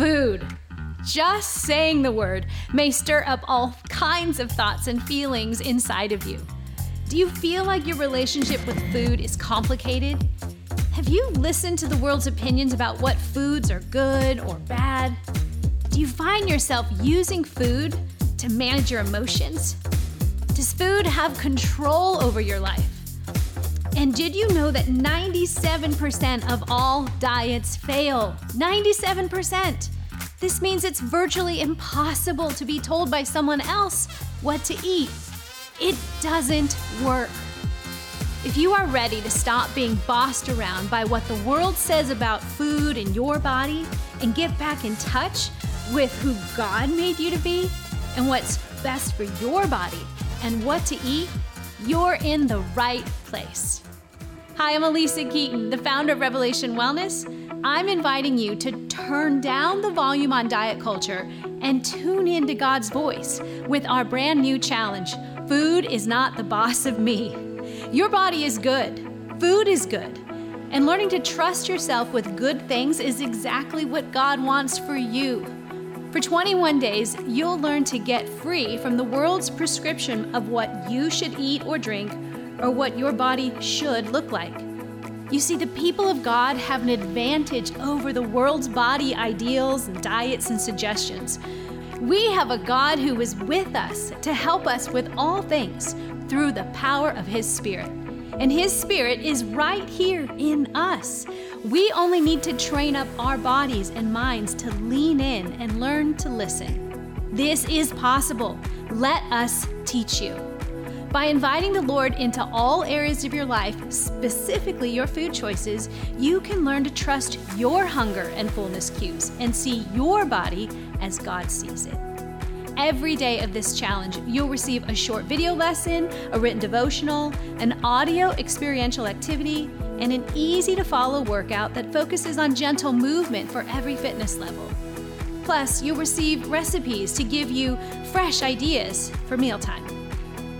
Food. Just saying the word may stir up all kinds of thoughts and feelings inside of you. Do you feel like your relationship with food is complicated? Have you listened to the world's opinions about what foods are good or bad? Do you find yourself using food to manage your emotions? Does food have control over your life? And did you know that 97% of all diets fail? 97%! This means it's virtually impossible to be told by someone else what to eat. It doesn't work. If you are ready to stop being bossed around by what the world says about food and your body and get back in touch with who God made you to be and what's best for your body and what to eat, you're in the right place. Hi, I'm Alisa Keeton, the founder of Revelation Wellness. I'm inviting you to turn down the volume on diet culture and tune in to God's voice with our brand new challenge Food is not the boss of me. Your body is good, food is good. And learning to trust yourself with good things is exactly what God wants for you. For 21 days, you'll learn to get free from the world's prescription of what you should eat or drink or what your body should look like. You see, the people of God have an advantage over the world's body ideals and diets and suggestions. We have a God who is with us to help us with all things through the power of His Spirit. And His Spirit is right here in us. We only need to train up our bodies and minds to lean in and learn to listen. This is possible. Let us teach you. By inviting the Lord into all areas of your life, specifically your food choices, you can learn to trust your hunger and fullness cues and see your body as God sees it. Every day of this challenge, you'll receive a short video lesson, a written devotional, an audio experiential activity, and an easy to follow workout that focuses on gentle movement for every fitness level. Plus, you'll receive recipes to give you fresh ideas for mealtime.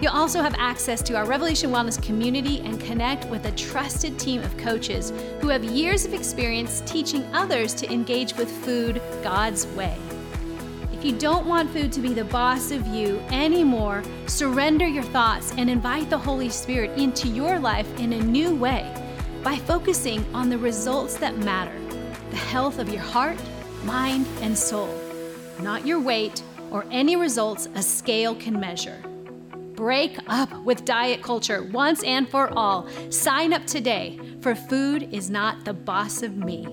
You'll also have access to our Revelation Wellness community and connect with a trusted team of coaches who have years of experience teaching others to engage with food God's way. If you don't want food to be the boss of you anymore, surrender your thoughts and invite the Holy Spirit into your life in a new way by focusing on the results that matter the health of your heart, mind, and soul, not your weight or any results a scale can measure. Break up with diet culture once and for all. Sign up today, for food is not the boss of me.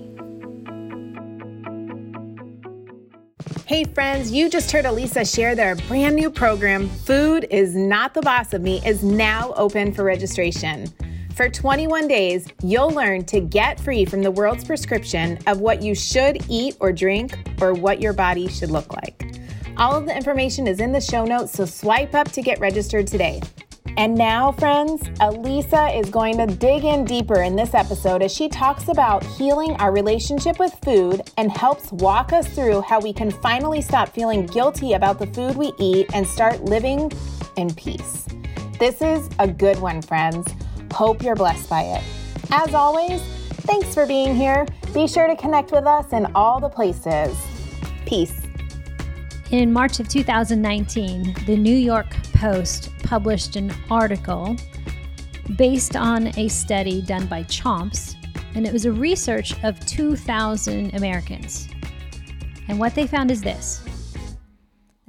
Hey, friends, you just heard Alisa share their brand new program, Food is Not the Boss of Me, is now open for registration. For 21 days, you'll learn to get free from the world's prescription of what you should eat or drink or what your body should look like. All of the information is in the show notes, so swipe up to get registered today. And now, friends, Alisa is going to dig in deeper in this episode as she talks about healing our relationship with food and helps walk us through how we can finally stop feeling guilty about the food we eat and start living in peace. This is a good one, friends. Hope you're blessed by it. As always, thanks for being here. Be sure to connect with us in all the places. Peace. In March of 2019, the New York Post published an article based on a study done by Chomps, and it was a research of 2,000 Americans. And what they found is this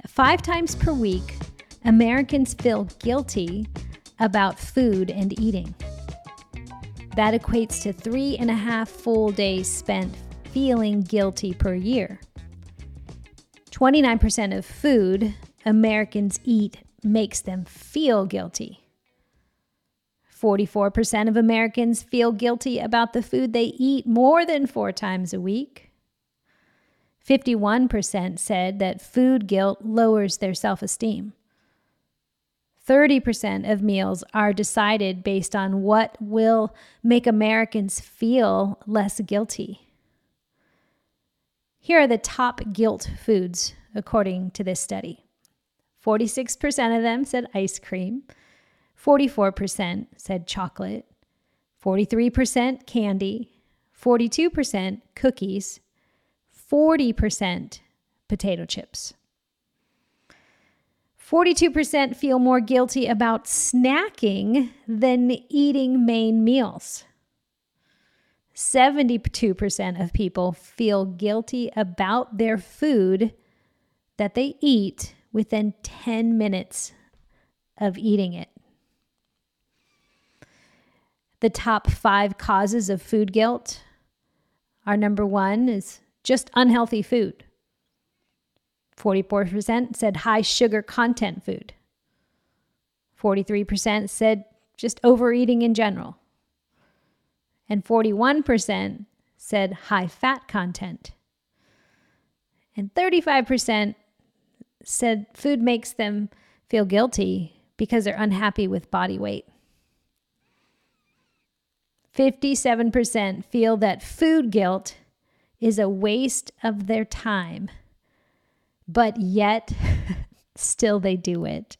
five times per week, Americans feel guilty about food and eating. That equates to three and a half full days spent feeling guilty per year. 29% of food Americans eat makes them feel guilty. 44% of Americans feel guilty about the food they eat more than four times a week. 51% said that food guilt lowers their self esteem. 30% of meals are decided based on what will make Americans feel less guilty. Here are the top guilt foods according to this study. 46% of them said ice cream, 44% said chocolate, 43% candy, 42% cookies, 40% potato chips. 42% feel more guilty about snacking than eating main meals. 72% of people feel guilty about their food that they eat within 10 minutes of eating it. The top five causes of food guilt are number one is just unhealthy food. 44% said high sugar content food. 43% said just overeating in general. And 41% said high fat content. And 35% said food makes them feel guilty because they're unhappy with body weight. 57% feel that food guilt is a waste of their time, but yet still they do it.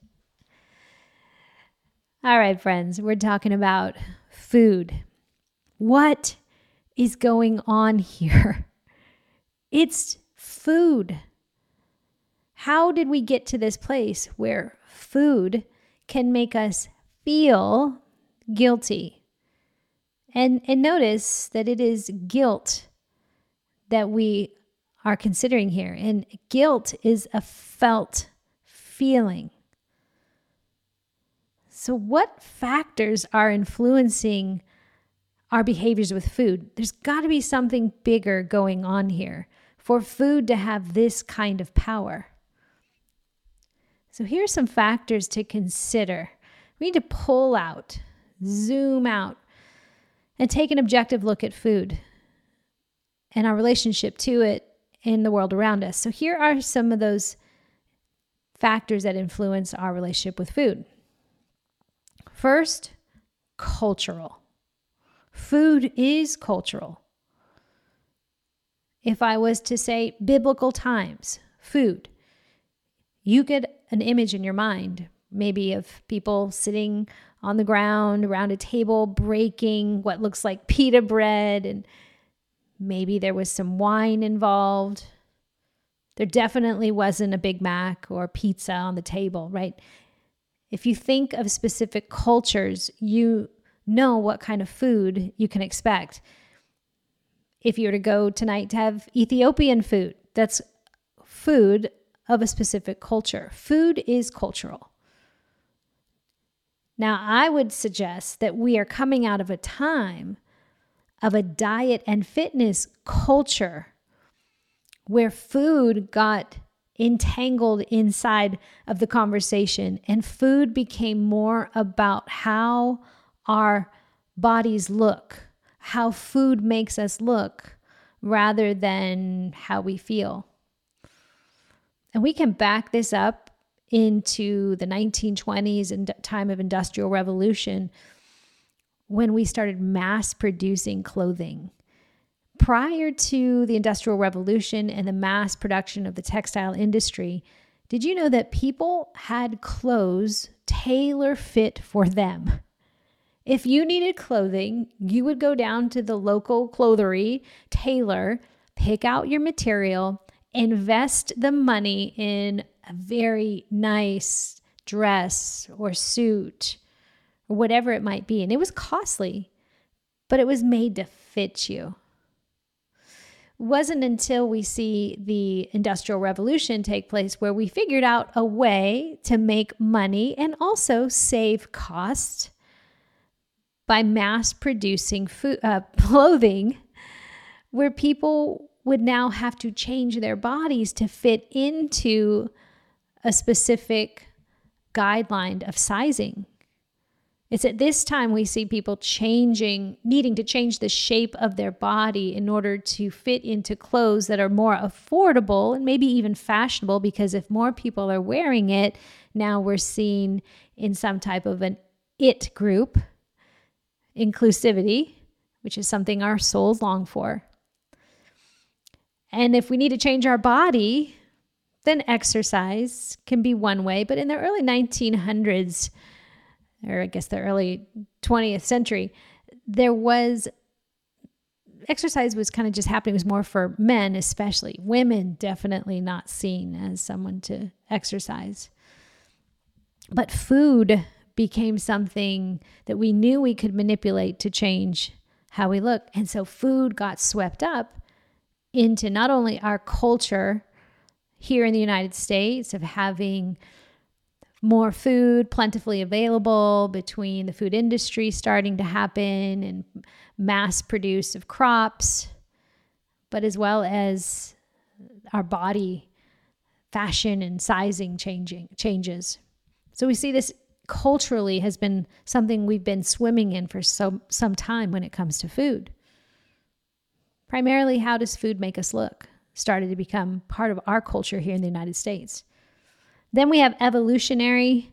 All right, friends, we're talking about food. What is going on here? It's food. How did we get to this place where food can make us feel guilty? And, and notice that it is guilt that we are considering here. And guilt is a felt feeling. So, what factors are influencing our behaviors with food? There's got to be something bigger going on here for food to have this kind of power. So, here are some factors to consider. We need to pull out, zoom out, and take an objective look at food and our relationship to it in the world around us. So, here are some of those factors that influence our relationship with food. First, cultural. Food is cultural. If I was to say biblical times, food, you get an image in your mind, maybe of people sitting on the ground around a table breaking what looks like pita bread, and maybe there was some wine involved. There definitely wasn't a Big Mac or pizza on the table, right? If you think of specific cultures, you know what kind of food you can expect. If you were to go tonight to have Ethiopian food, that's food of a specific culture. Food is cultural. Now, I would suggest that we are coming out of a time of a diet and fitness culture where food got entangled inside of the conversation and food became more about how our bodies look, how food makes us look, rather than how we feel. And we can back this up into the 1920s and time of industrial revolution when we started mass producing clothing. Prior to the industrial revolution and the mass production of the textile industry, did you know that people had clothes tailor fit for them? If you needed clothing, you would go down to the local clothery, tailor, pick out your material, invest the money in a very nice dress or suit or whatever it might be. And it was costly, but it was made to fit you. Wasn't until we see the Industrial Revolution take place where we figured out a way to make money and also save cost by mass producing food, uh, clothing where people would now have to change their bodies to fit into a specific guideline of sizing. It's at this time we see people changing, needing to change the shape of their body in order to fit into clothes that are more affordable and maybe even fashionable. Because if more people are wearing it, now we're seen in some type of an it group, inclusivity, which is something our souls long for. And if we need to change our body, then exercise can be one way. But in the early 1900s, or I guess the early 20th century, there was exercise was kind of just happening. It was more for men, especially women, definitely not seen as someone to exercise. But food became something that we knew we could manipulate to change how we look. And so food got swept up into not only our culture here in the United States of having more food plentifully available between the food industry starting to happen and mass produce of crops, but as well as our body fashion and sizing changing changes. So we see this culturally has been something we've been swimming in for so, some time when it comes to food. Primarily, how does food make us look? Started to become part of our culture here in the United States. Then we have evolutionary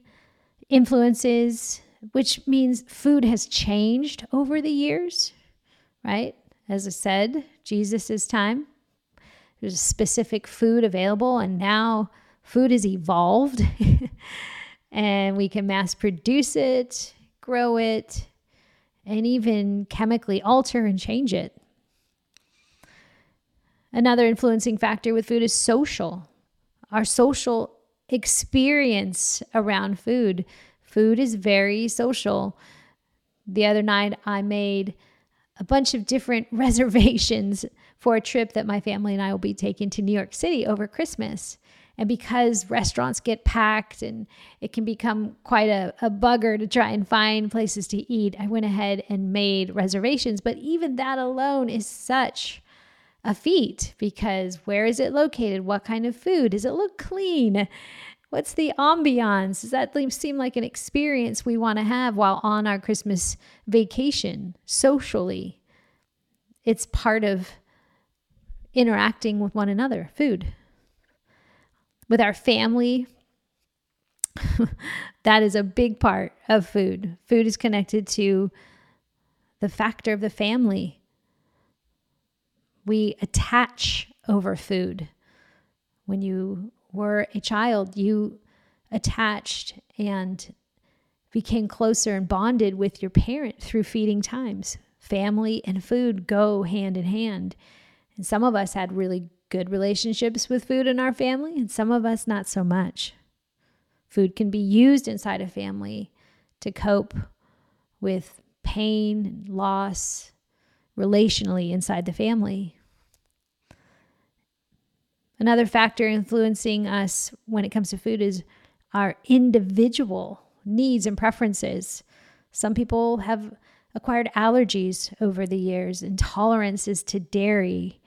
influences, which means food has changed over the years, right? As I said, Jesus' time, there's a specific food available, and now food has evolved and we can mass produce it, grow it, and even chemically alter and change it. Another influencing factor with food is social. Our social experience around food. Food is very social. The other night, I made a bunch of different reservations for a trip that my family and I will be taking to New York City over Christmas. And because restaurants get packed and it can become quite a, a bugger to try and find places to eat, I went ahead and made reservations. But even that alone is such a feat because where is it located? What kind of food? Does it look clean? What's the ambiance? Does that seem like an experience we want to have while on our Christmas vacation socially? It's part of interacting with one another, food. With our family, that is a big part of food. Food is connected to the factor of the family we attach over food. When you were a child, you attached and became closer and bonded with your parent through feeding times. Family and food go hand in hand. And some of us had really good relationships with food in our family, and some of us not so much. Food can be used inside a family to cope with pain, loss, relationally inside the family. Another factor influencing us when it comes to food is our individual needs and preferences. Some people have acquired allergies over the years, intolerances to dairy,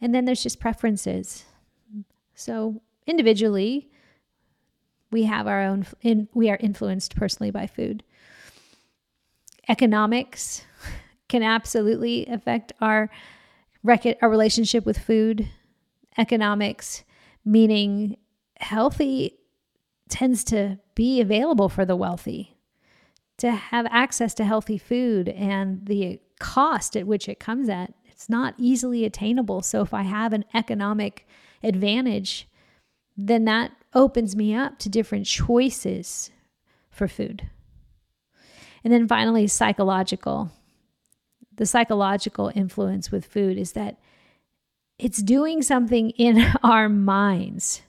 and then there's just preferences. So, individually, we have our own, in, we are influenced personally by food. Economics can absolutely affect our, our relationship with food economics, meaning healthy tends to be available for the wealthy. To have access to healthy food and the cost at which it comes at, it's not easily attainable. So if I have an economic advantage, then that opens me up to different choices for food. And then finally, psychological. The psychological influence with food is that it's doing something in our minds.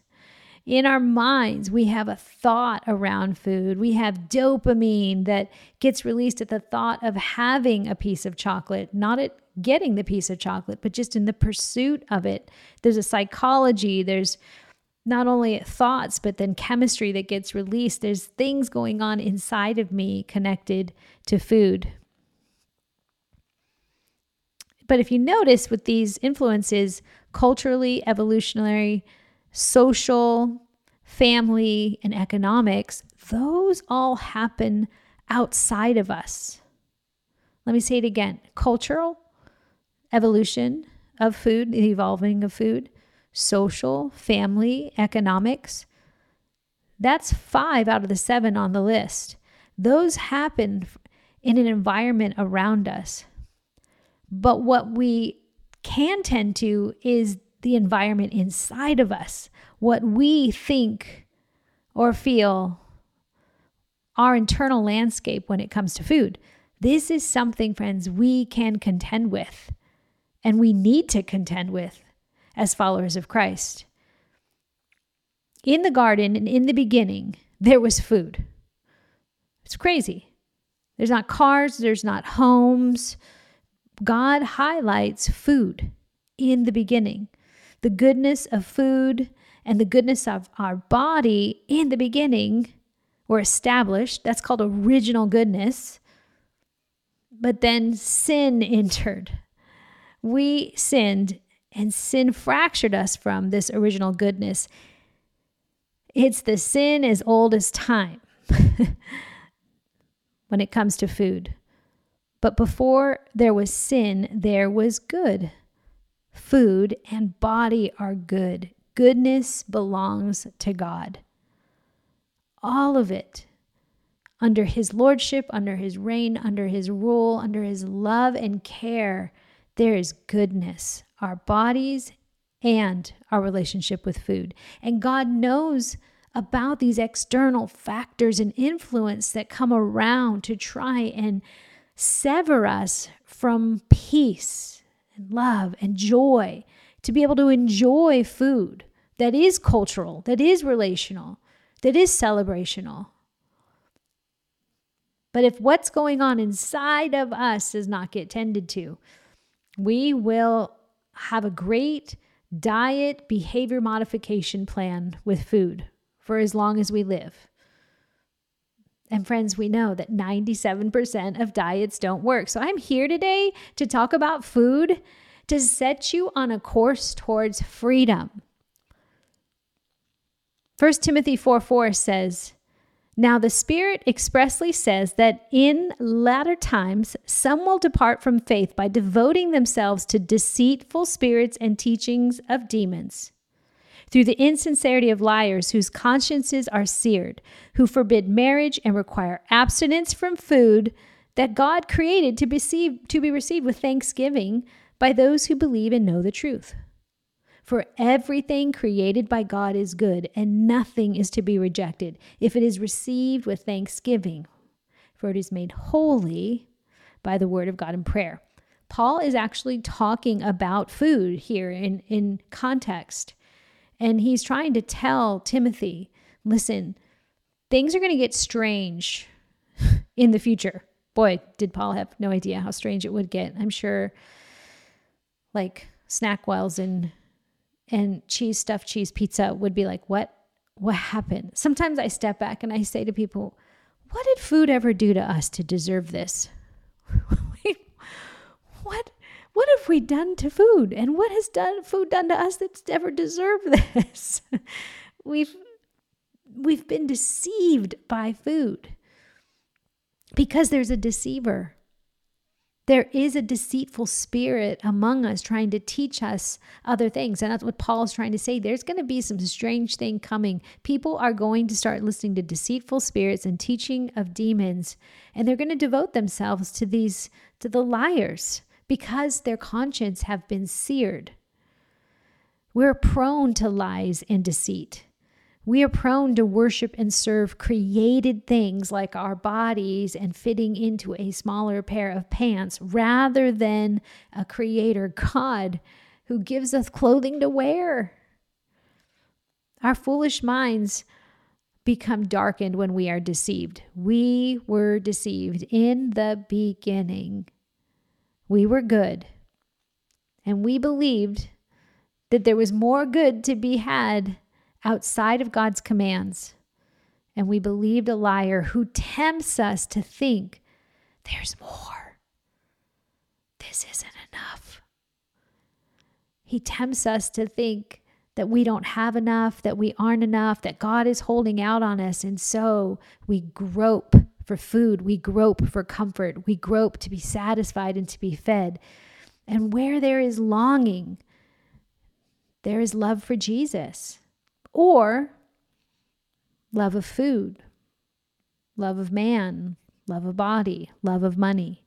In our minds, we have a thought around food. We have dopamine that gets released at the thought of having a piece of chocolate, not at getting the piece of chocolate, but just in the pursuit of it. There's a psychology, there's not only thoughts, but then chemistry that gets released. There's things going on inside of me connected to food. But if you notice with these influences, culturally, evolutionary, social, family, and economics, those all happen outside of us. Let me say it again cultural, evolution of food, the evolving of food, social, family, economics. That's five out of the seven on the list. Those happen in an environment around us. But what we can tend to is the environment inside of us, what we think or feel, our internal landscape when it comes to food. This is something, friends, we can contend with. And we need to contend with as followers of Christ. In the garden and in the beginning, there was food. It's crazy. There's not cars, there's not homes. God highlights food in the beginning. The goodness of food and the goodness of our body in the beginning were established. That's called original goodness. But then sin entered. We sinned, and sin fractured us from this original goodness. It's the sin as old as time when it comes to food. But before there was sin, there was good. Food and body are good. Goodness belongs to God. All of it under His lordship, under His reign, under His rule, under His love and care, there is goodness. Our bodies and our relationship with food. And God knows about these external factors and influence that come around to try and sever us from peace and love and joy, to be able to enjoy food that is cultural, that is relational, that is celebrational. But if what's going on inside of us does not get tended to, we will have a great diet behavior modification plan with food for as long as we live. And friends, we know that 97% of diets don't work. So I'm here today to talk about food to set you on a course towards freedom. 1 Timothy 4 4 says, Now the Spirit expressly says that in latter times some will depart from faith by devoting themselves to deceitful spirits and teachings of demons through the insincerity of liars whose consciences are seared, who forbid marriage and require abstinence from food that God created to, be, to be received with thanksgiving by those who believe and know the truth. For everything created by God is good, and nothing is to be rejected if it is received with thanksgiving, for it is made holy by the word of God in prayer. Paul is actually talking about food here in, in context. And he's trying to tell Timothy, listen, things are going to get strange in the future. Boy, did Paul have no idea how strange it would get. I'm sure like SnackWells and and cheese stuffed cheese pizza would be like, what what happened? Sometimes I step back and I say to people, what did food ever do to us to deserve this? what what have we done to food? And what has done food done to us that's ever deserved this? we've we've been deceived by food because there's a deceiver. There is a deceitful spirit among us trying to teach us other things. And that's what Paul's trying to say. There's going to be some strange thing coming. People are going to start listening to deceitful spirits and teaching of demons, and they're going to devote themselves to these, to the liars because their conscience have been seared. We're prone to lies and deceit. We are prone to worship and serve created things like our bodies and fitting into a smaller pair of pants rather than a creator God who gives us clothing to wear. Our foolish minds become darkened when we are deceived. We were deceived in the beginning we were good. And we believed that there was more good to be had outside of God's commands. And we believed a liar who tempts us to think there's more. This isn't enough. He tempts us to think that we don't have enough, that we aren't enough, that God is holding out on us. And so we grope for food, we grope for comfort, we grope to be satisfied and to be fed. And where there is longing, there is love for Jesus or love of food, love of man, love of body, love of money.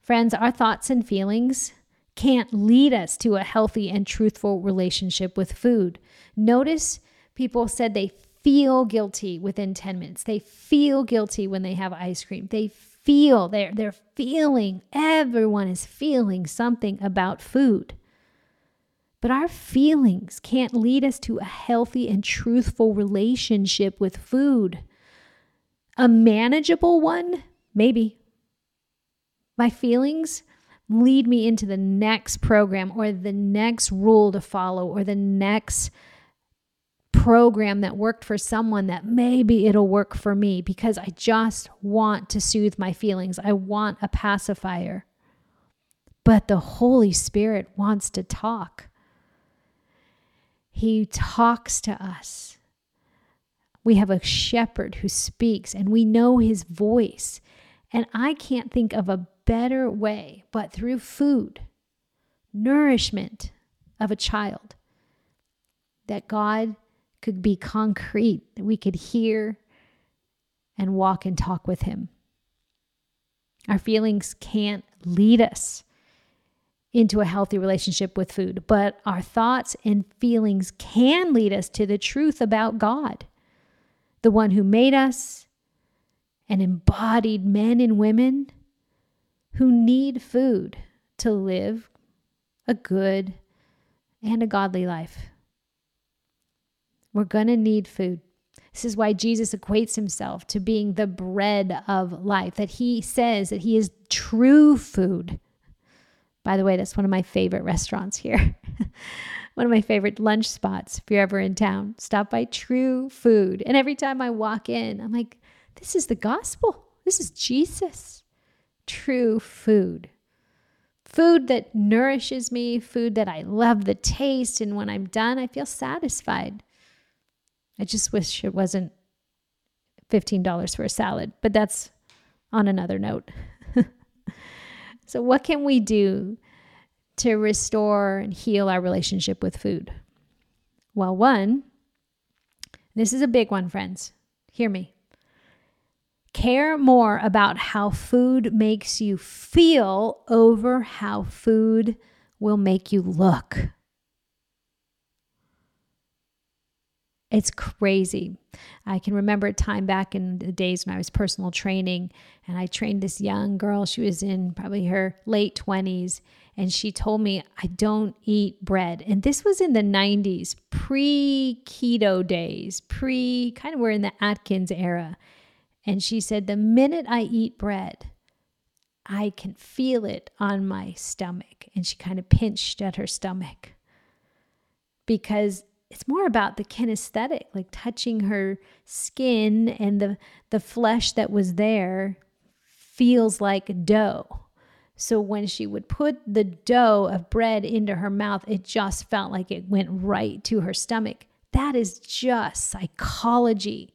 Friends, our thoughts and feelings can't lead us to a healthy and truthful relationship with food. Notice people said they feel guilty within 10 minutes. They feel guilty when they have ice cream. They feel, they're, they're feeling, everyone is feeling something about food. But our feelings can't lead us to a healthy and truthful relationship with food. A manageable one, maybe. My feelings lead me into the next program or the next rule to follow or the next program that worked for someone that maybe it'll work for me because I just want to soothe my feelings. I want a pacifier. But the Holy Spirit wants to talk. He talks to us. We have a shepherd who speaks and we know his voice. And I can't think of a better way but through food, nourishment of a child, that God could be concrete, that we could hear and walk and talk with Him. Our feelings can't lead us into a healthy relationship with food, but our thoughts and feelings can lead us to the truth about God, the one who made us and embodied men and women who need food to live a good and a godly life. We're going to need food. This is why Jesus equates himself to being the bread of life, that he says that he is true food. By the way, that's one of my favorite restaurants here. one of my favorite lunch spots if you're ever in town. Stop by True Food. And every time I walk in, I'm like, this is the gospel. This is Jesus. True food. Food that nourishes me, food that I love the taste. And when I'm done, I feel satisfied. I just wish it wasn't $15 for a salad, but that's on another note. So, what can we do to restore and heal our relationship with food? Well, one, this is a big one, friends. Hear me. Care more about how food makes you feel over how food will make you look. It's crazy. I can remember a time back in the days when I was personal training and I trained this young girl. She was in probably her late 20s and she told me, I don't eat bread. And this was in the 90s, pre keto days, pre kind of we're in the Atkins era. And she said, The minute I eat bread, I can feel it on my stomach. And she kind of pinched at her stomach because it's more about the kinesthetic, like touching her skin and the the flesh that was there feels like dough. So when she would put the dough of bread into her mouth, it just felt like it went right to her stomach. That is just psychology.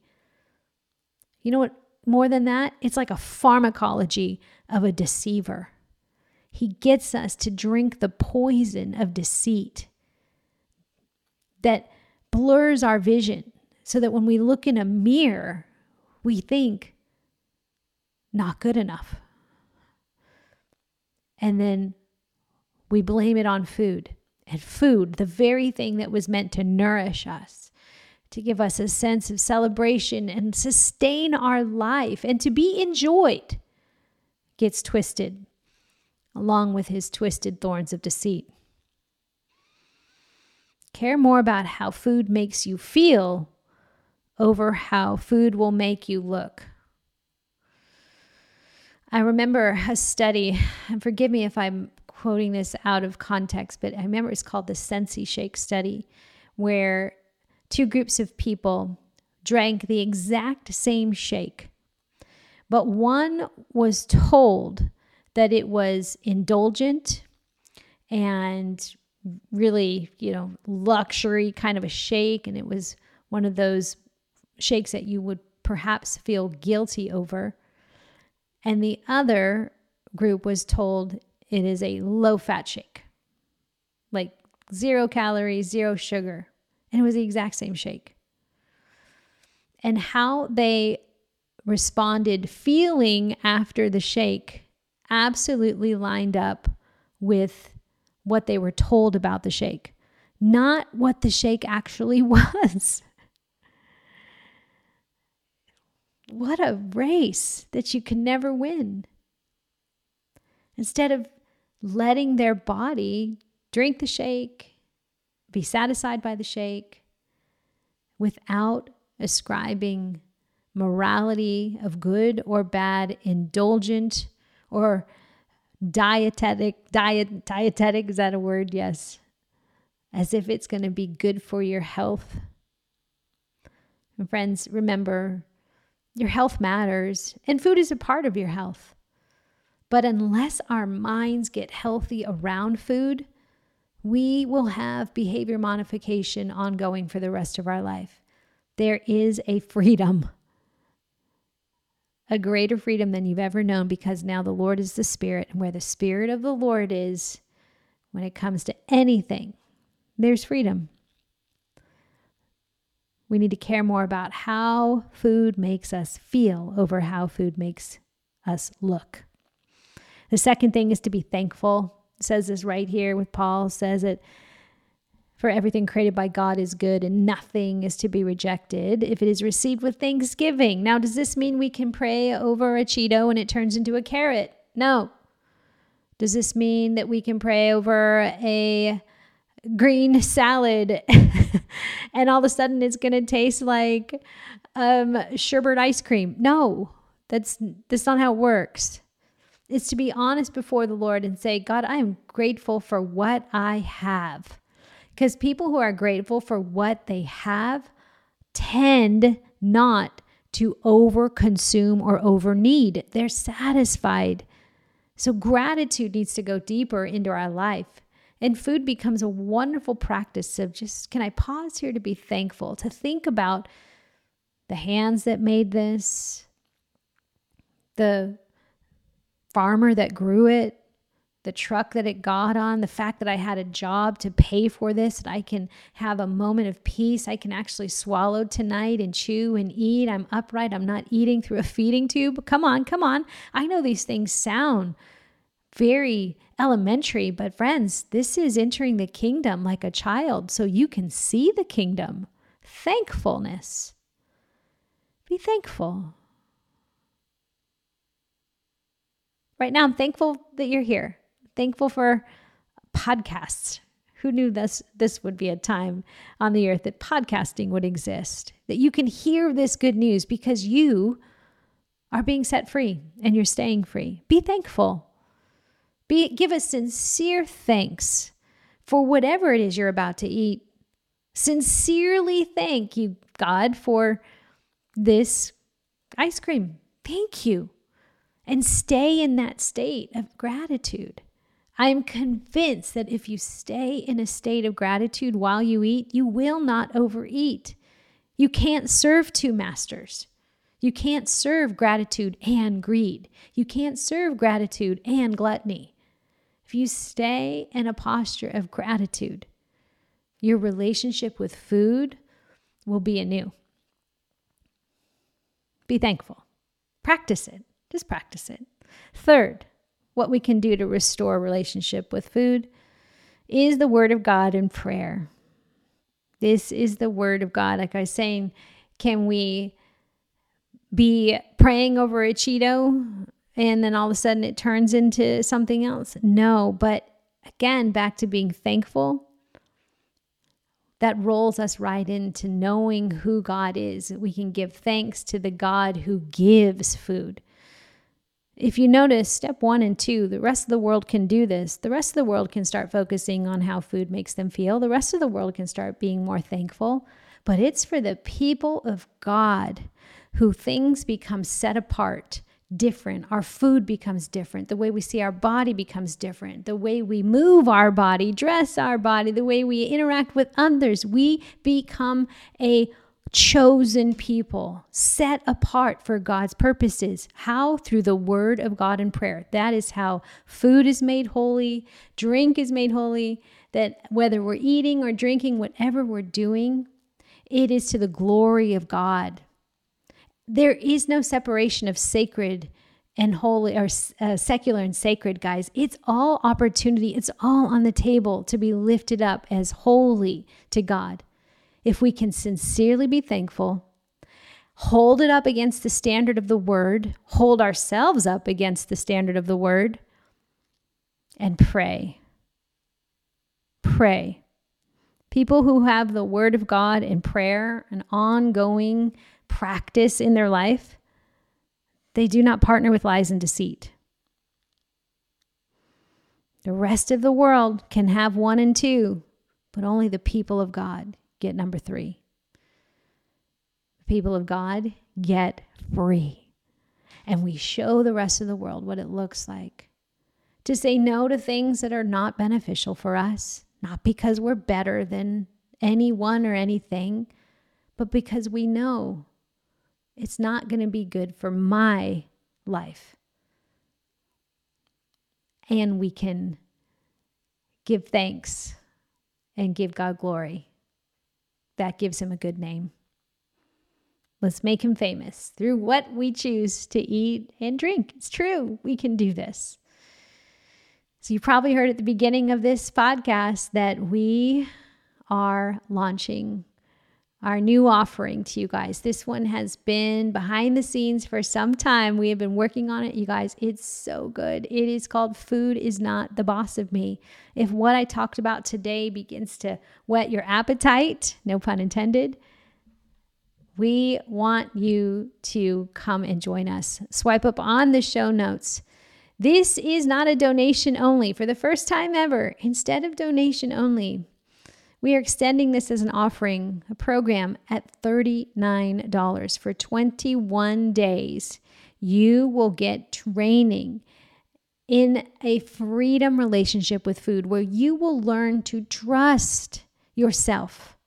You know what? More than that, it's like a pharmacology of a deceiver. He gets us to drink the poison of deceit that blurs our vision so that when we look in a mirror, we think, not good enough. And then we blame it on food. And food, the very thing that was meant to nourish us, to give us a sense of celebration and sustain our life and to be enjoyed, gets twisted along with his twisted thorns of deceit. Care more about how food makes you feel over how food will make you look. I remember a study, and forgive me if I'm quoting this out of context, but I remember it's called the Sensi Shake study, where two groups of people drank the exact same shake, but one was told that it was indulgent and really, you know, luxury kind of a shake. And it was one of those shakes that you would perhaps feel guilty over. And the other group was told it is a low fat shake, like zero calories, zero sugar. And it was the exact same shake. And how they responded feeling after the shake absolutely lined up with what they were told about the shake, not what the shake actually was. what a race that you can never win. Instead of letting their body drink the shake, be satisfied by the shake, without ascribing morality of good or bad, indulgent or dietetic, diet, dietetic, is that a word? Yes. As if it's going to be good for your health. And friends, remember, your health matters, and food is a part of your health. But unless our minds get healthy around food, we will have behavior modification ongoing for the rest of our life. There is a freedom, a greater freedom than you've ever known because now the Lord is the Spirit. And where the Spirit of the Lord is, when it comes to anything, there's freedom. We need to care more about how food makes us feel over how food makes us look. The second thing is to be thankful. It says this right here with Paul says it for everything created by God is good and nothing is to be rejected if it is received with thanksgiving. Now, does this mean we can pray over a Cheeto and it turns into a carrot? No. Does this mean that we can pray over a green salad and all of a sudden it's going to taste like um, sherbet ice cream? No, that's, that's not how it works is to be honest before the Lord and say, God, I am grateful for what I have. Because people who are grateful for what they have tend not to over consume or over need. They're satisfied. So, gratitude needs to go deeper into our life. And food becomes a wonderful practice of just, can I pause here to be thankful, to think about the hands that made this, the farmer that grew it, the truck that it got on, the fact that I had a job to pay for this, that I can have a moment of peace. I can actually swallow tonight and chew and eat. I'm upright. I'm not eating through a feeding tube. Come on, come on. I know these things sound very elementary, but friends, this is entering the kingdom like a child so you can see the kingdom. Thankfulness. Be thankful. right now, I'm thankful that you're here. Thankful for podcasts. Who knew this this would be a time on the earth that podcasting would exist? That you can hear this good news because you are being set free and you're staying free. Be thankful. Be give a sincere thanks for whatever it is you're about to eat. Sincerely thank you, God, for this ice cream. Thank you and stay in that state of gratitude. I am convinced that if you stay in a state of gratitude while you eat, you will not overeat. You can't serve two masters. You can't serve gratitude and greed. You can't serve gratitude and gluttony. If you stay in a posture of gratitude, your relationship with food will be anew. Be thankful. Practice it. Just practice it. Third, what we can do to restore relationship with food is the word of God and prayer. This is the word of God. Like I was saying, can we be praying over a Cheeto and then all of a sudden it turns into something else? No, but again, back to being thankful. That rolls us right into knowing who God is. We can give thanks to the God who gives food. If you notice step one and two, the rest of the world can do this. The rest of the world can start focusing on how food makes them feel. The rest of the world can start being more thankful. But it's for the people of God who things become set apart, different. Our food becomes different. The way we see our body becomes different. The way we move our body, dress our body, the way we interact with others, we become a chosen people, set apart for God's purposes. How? Through the word of God and prayer. That is how food is made holy, drink is made holy, that whether we're eating or drinking, whatever we're doing, it is to the glory of God. There is no separation of sacred and holy or uh, secular and sacred, guys. It's all opportunity. It's all on the table to be lifted up as holy to God if we can sincerely be thankful, hold it up against the standard of the word, hold ourselves up against the standard of the word, and pray. Pray. People who have the word of God in prayer, an ongoing practice in their life, they do not partner with lies and deceit. The rest of the world can have one and two, but only the people of God get number three. People of God get free. And we show the rest of the world what it looks like to say no to things that are not beneficial for us, not because we're better than anyone or anything, but because we know it's not going to be good for my life. And we can give thanks and give God glory. That gives him a good name. Let's make him famous through what we choose to eat and drink. It's true. We can do this. So, you probably heard at the beginning of this podcast that we are launching our new offering to you guys. This one has been behind the scenes for some time. We have been working on it, you guys. It's so good. It is called Food is Not the Boss of Me. If what I talked about today begins to whet your appetite, no pun intended, we want you to come and join us. Swipe up on the show notes. This is not a donation only. For the first time ever, instead of donation only, we are extending this as an offering, a program at $39 for 21 days. You will get training in a freedom relationship with food where you will learn to trust yourself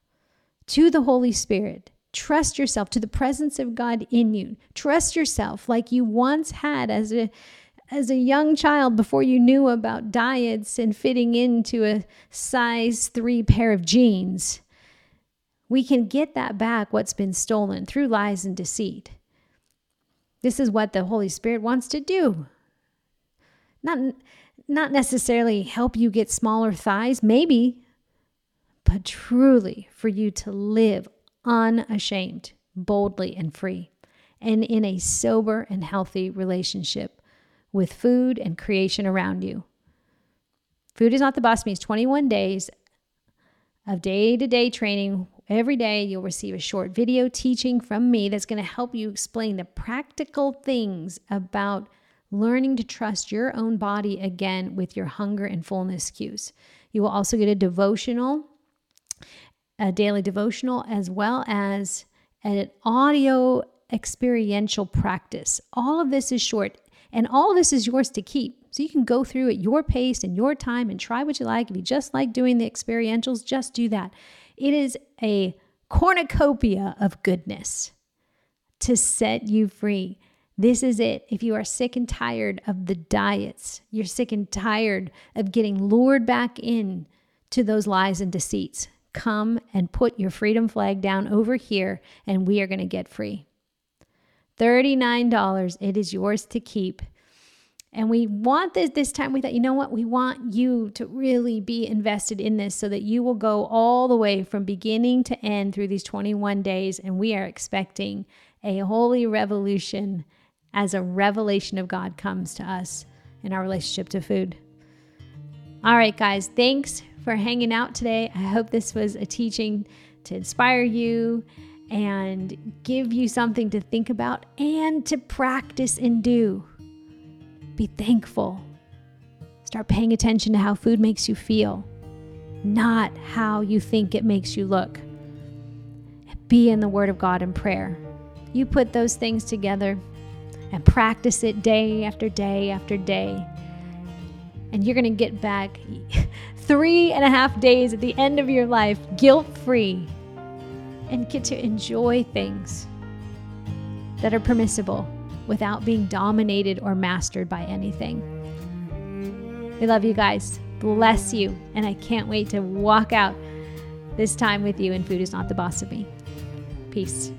to the Holy Spirit. Trust yourself to the presence of God in you. Trust yourself like you once had as a as a young child before you knew about diets and fitting into a size three pair of jeans. We can get that back, what's been stolen through lies and deceit. This is what the Holy Spirit wants to do. Not, not necessarily help you get smaller thighs, maybe, but truly for you to live unashamed, boldly, and free, and in a sober and healthy relationship with food and creation around you. Food is not the boss means 21 days of day to day training. Every day, you'll receive a short video teaching from me that's going to help you explain the practical things about learning to trust your own body again with your hunger and fullness cues. You will also get a devotional, a daily devotional, as well as an audio experiential practice. All of this is short. And all this is yours to keep. So you can go through at your pace and your time and try what you like. If you just like doing the experientials, just do that. It is a cornucopia of goodness to set you free. This is it. If you are sick and tired of the diets, you're sick and tired of getting lured back in to those lies and deceits, come and put your freedom flag down over here and we are going to get free. $39. It is yours to keep. And we want this this time. We thought, you know what? We want you to really be invested in this so that you will go all the way from beginning to end through these 21 days. And we are expecting a holy revolution as a revelation of God comes to us in our relationship to food. All right, guys, thanks for hanging out today. I hope this was a teaching to inspire you and give you something to think about and to practice and do. Be thankful. Start paying attention to how food makes you feel, not how you think it makes you look. Be in the Word of God and prayer. You put those things together and practice it day after day after day. And you're going to get back three and a half days at the end of your life guilt free and get to enjoy things that are permissible without being dominated or mastered by anything. We love you guys. Bless you. And I can't wait to walk out this time with you. And food is not the boss of me. Peace.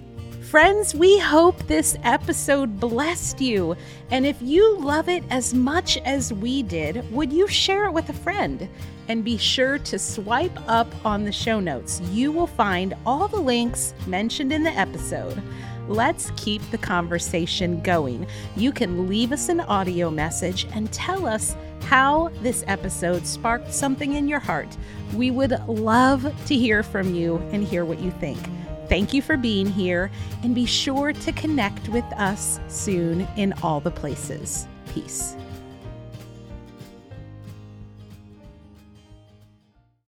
Friends, we hope this episode blessed you. And if you love it as much as we did, would you share it with a friend? And be sure to swipe up on the show notes. You will find all the links mentioned in the episode. Let's keep the conversation going. You can leave us an audio message and tell us how this episode sparked something in your heart. We would love to hear from you and hear what you think. Thank you for being here, and be sure to connect with us soon in all the places. Peace.